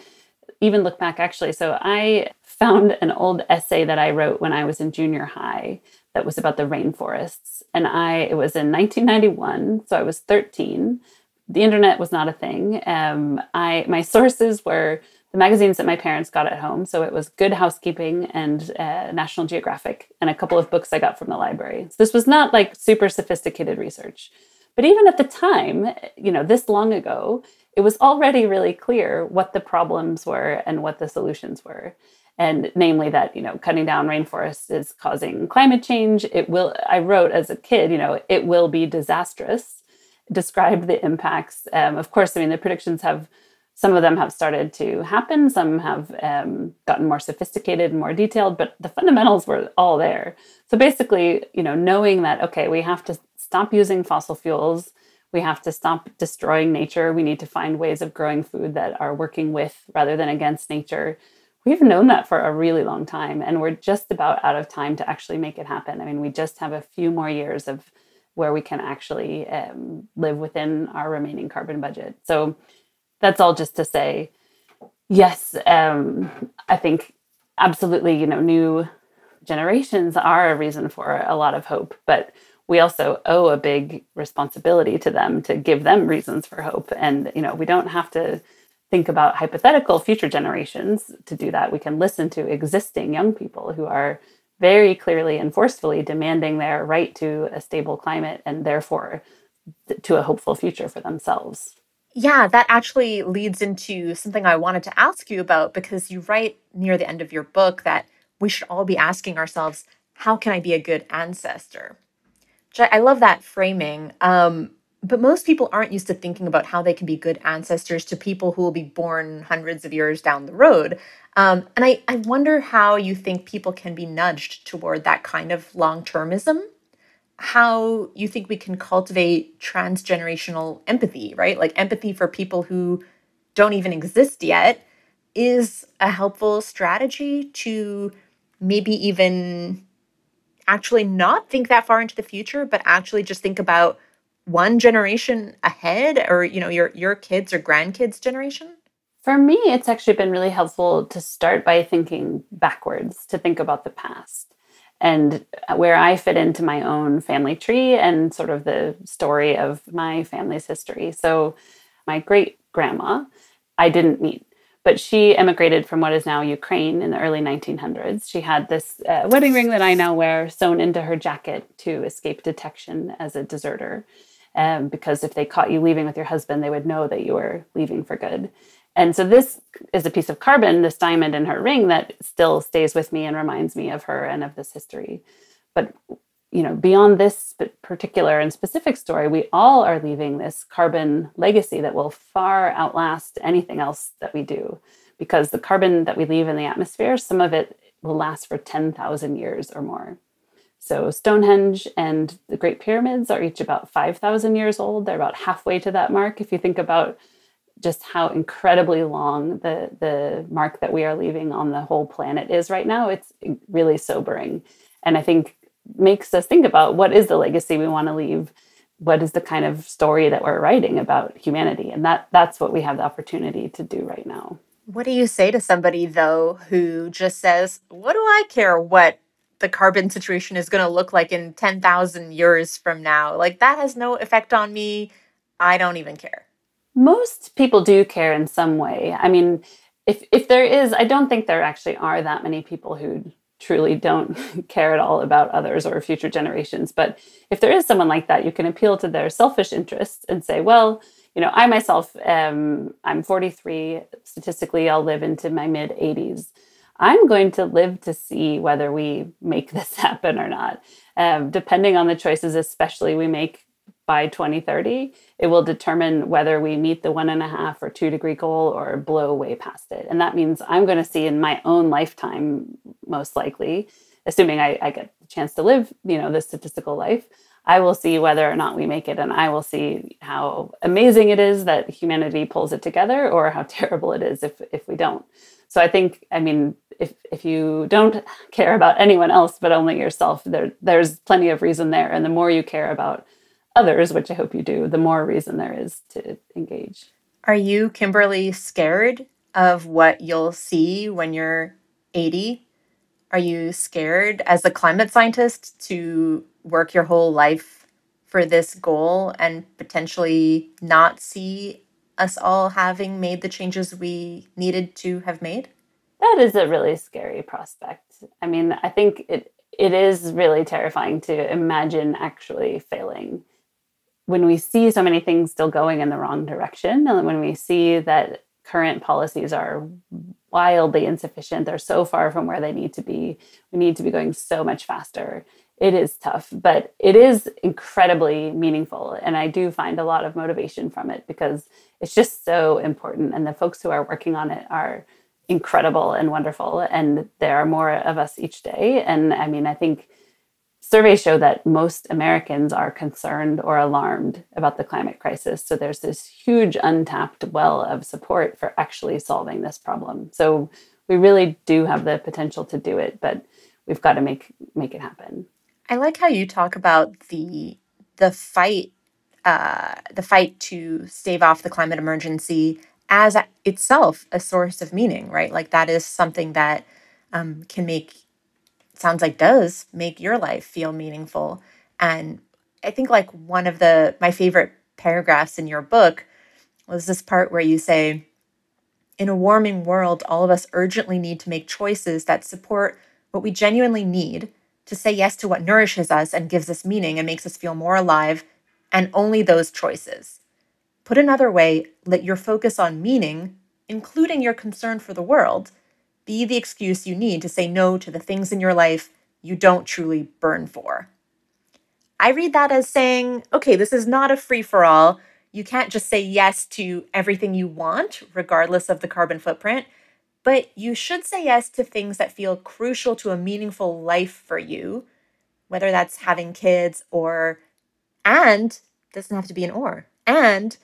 S3: even look back, actually, so I found an old essay that I wrote when I was in junior high that was about the rainforests. And I, it was in 1991, so I was 13. The internet was not a thing. Um, I, my sources were the magazines that my parents got at home. So it was Good Housekeeping and uh, National Geographic, and a couple of books I got from the library. So this was not like super sophisticated research. But even at the time, you know, this long ago, it was already really clear what the problems were and what the solutions were and namely that you know cutting down rainforests is causing climate change it will i wrote as a kid you know it will be disastrous described the impacts um, of course i mean the predictions have some of them have started to happen. Some have um, gotten more sophisticated and more detailed but the fundamentals were all there. So basically you know knowing that okay we have to stop using fossil fuels. We have to stop destroying nature. We need to find ways of growing food that are working with rather than against nature. We've known that for a really long time and we're just about out of time to actually make it happen. I mean we just have a few more years of where we can actually um, live within our remaining carbon budget. So that's all just to say yes um, i think absolutely you know new generations are a reason for a lot of hope but we also owe a big responsibility to them to give them reasons for hope and you know we don't have to think about hypothetical future generations to do that. We can listen to existing young people who are very clearly and forcefully demanding their right to a stable climate and therefore to a hopeful future for themselves.
S2: Yeah, that actually leads into something I wanted to ask you about because you write near the end of your book that we should all be asking ourselves, how can I be a good ancestor? I love that framing. Um, but most people aren't used to thinking about how they can be good ancestors to people who will be born hundreds of years down the road. Um, and I, I wonder how you think people can be nudged toward that kind of long termism. How you think we can cultivate transgenerational empathy, right? Like empathy for people who don't even exist yet is a helpful strategy to maybe even actually not think that far into the future, but actually just think about one generation ahead or you know your your kids or grandkids generation
S3: for me it's actually been really helpful to start by thinking backwards to think about the past and where i fit into my own family tree and sort of the story of my family's history so my great grandma i didn't meet but she emigrated from what is now Ukraine in the early 1900s. She had this uh, wedding ring that I now wear sewn into her jacket to escape detection as a deserter um, because if they caught you leaving with your husband, they would know that you were leaving for good. And so this is a piece of carbon, this diamond in her ring that still stays with me and reminds me of her and of this history. But you know, beyond this particular and specific story, we all are leaving this carbon legacy that will far outlast anything else that we do. Because the carbon that we leave in the atmosphere, some of it will last for 10,000 years or more. So Stonehenge and the Great Pyramids are each about 5,000 years old. They're about halfway to that mark. If you think about just how incredibly long the, the mark that we are leaving on the whole planet is right now, it's really sobering. And I think makes us think about what is the legacy we want to leave? What is the kind of story that we're writing about humanity? And that that's what we have the opportunity to do right now.
S2: What do you say to somebody though who just says, "What do I care what the carbon situation is going to look like in 10,000 years from now. Like that has no effect on me. I don't even care.
S3: Most people do care in some way. I mean, if if there is, I don't think there actually are that many people who truly don't [LAUGHS] care at all about others or future generations. But if there is someone like that, you can appeal to their selfish interests and say, well, you know, I myself, um, I'm 43. Statistically, I'll live into my mid 80s. I'm going to live to see whether we make [LAUGHS] this happen or not. Um, depending on the choices, especially we make by 2030, it will determine whether we meet the one and a half or two degree goal or blow way past it. And that means I'm going to see in my own lifetime, most likely, assuming I, I get the chance to live, you know, this statistical life, I will see whether or not we make it, and I will see how amazing it is that humanity pulls it together, or how [LAUGHS] terrible it is if if we don't. So I think, I mean, if if you don't care about anyone else but only yourself, there there's plenty of reason there, and the more you care about others, which I hope you do, the more reason there is to engage.
S2: Are you, Kimberly, scared of what you'll see when you're 80? Are you scared as a climate scientist to work your whole life for this goal and potentially not see us all having made the changes we needed to have made?
S3: That is a really scary prospect. I mean, I think it it is really terrifying to imagine actually failing. When we see so many things still going in the wrong direction, and when we see that current policies are wildly insufficient, they're so far from where they need to be, we need to be going so much faster it is tough, but it is incredibly meaningful. And I do find a lot of motivation from it because it's just so important. And the folks who are working on it are incredible and wonderful. And there are more of us each day. And I mean, I think surveys show that most Americans are concerned or alarmed about the climate crisis. So there's this huge untapped well of support for actually solving this problem. So we really do have the potential to do it, but we've got to make make it happen.
S2: I like how you talk about the the fight uh, the fight to stave off the climate emergency as itself a source of meaning, right? Like that is something that um, can make sounds like does make your life feel meaningful. And I think like one of the my favorite paragraphs in your book was this part where you say, in a warming world, all of us urgently need to make choices that support what we genuinely need to say yes to what nourishes us and gives us meaning and makes us feel more alive, and only those choices. Put another way, let your focus on meaning, including your concern for the world, be the excuse you need to say no to the things in your life you don't truly burn for. I read that as saying, okay, this is not a free for all. You can't just say yes to everything you want, regardless of the carbon footprint, but you should say yes to things that feel crucial to a meaningful life for you, whether that's having kids or, and doesn't have to be an or, and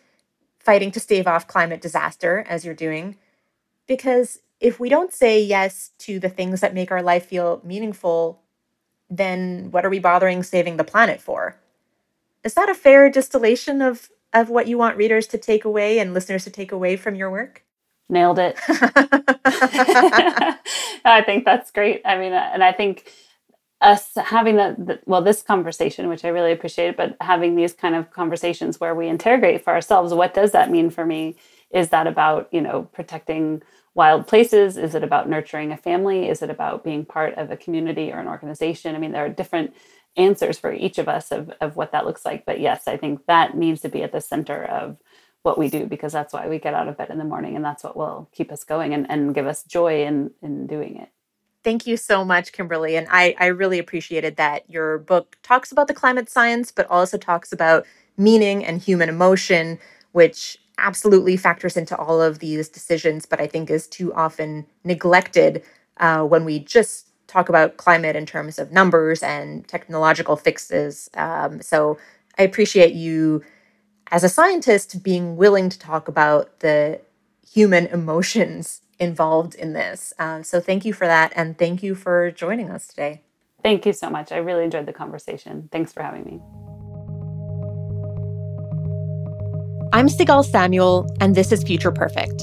S2: fighting to stave off climate disaster as you're doing. Because if we don't say yes to the things that make our life feel meaningful, then what are we bothering saving the planet for? Is that a fair distillation of, of what you want readers to take away and listeners to take away from your work?
S3: Nailed it. [LAUGHS] I think that's great. I mean, and I think us having that, well, this conversation, which I really appreciate, but having these kind of conversations where we interrogate for ourselves, what does that mean for me? Is that about, you know, protecting wild places? Is it about nurturing a family? Is it about being part of a community or an organization? I mean, there are different answers for each of us of, of what that looks like. But yes, I think that needs to be at the center of what we do because that's why we get out of bed in the morning and that's what will keep us going and, and give us joy in, in doing it.
S2: Thank you so much, Kimberly. And I, I really appreciated that your book talks about the climate science, but also talks about meaning and human emotion, which absolutely factors into all of these decisions, but I think is too often neglected uh, when we just talk about climate in terms of numbers and technological fixes. Um, so I appreciate you, as a scientist, being willing to talk about the human emotions [LAUGHS] involved in this. Um, so thank you for that. And thank you for joining us today.
S3: Thank you so much. I really enjoyed the conversation. Thanks for having me.
S2: I'm Sigal Samuel, and this is Future Perfect.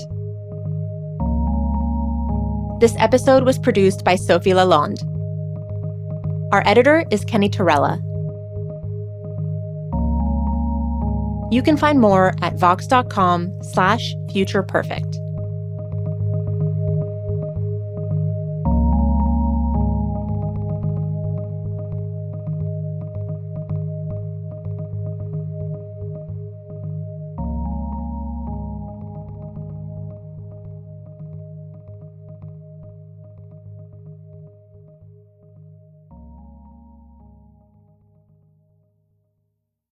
S2: This episode was produced by Sophie Lalonde. Our editor is Kenny Torrella. You can find more at vox.com slash futureperfect.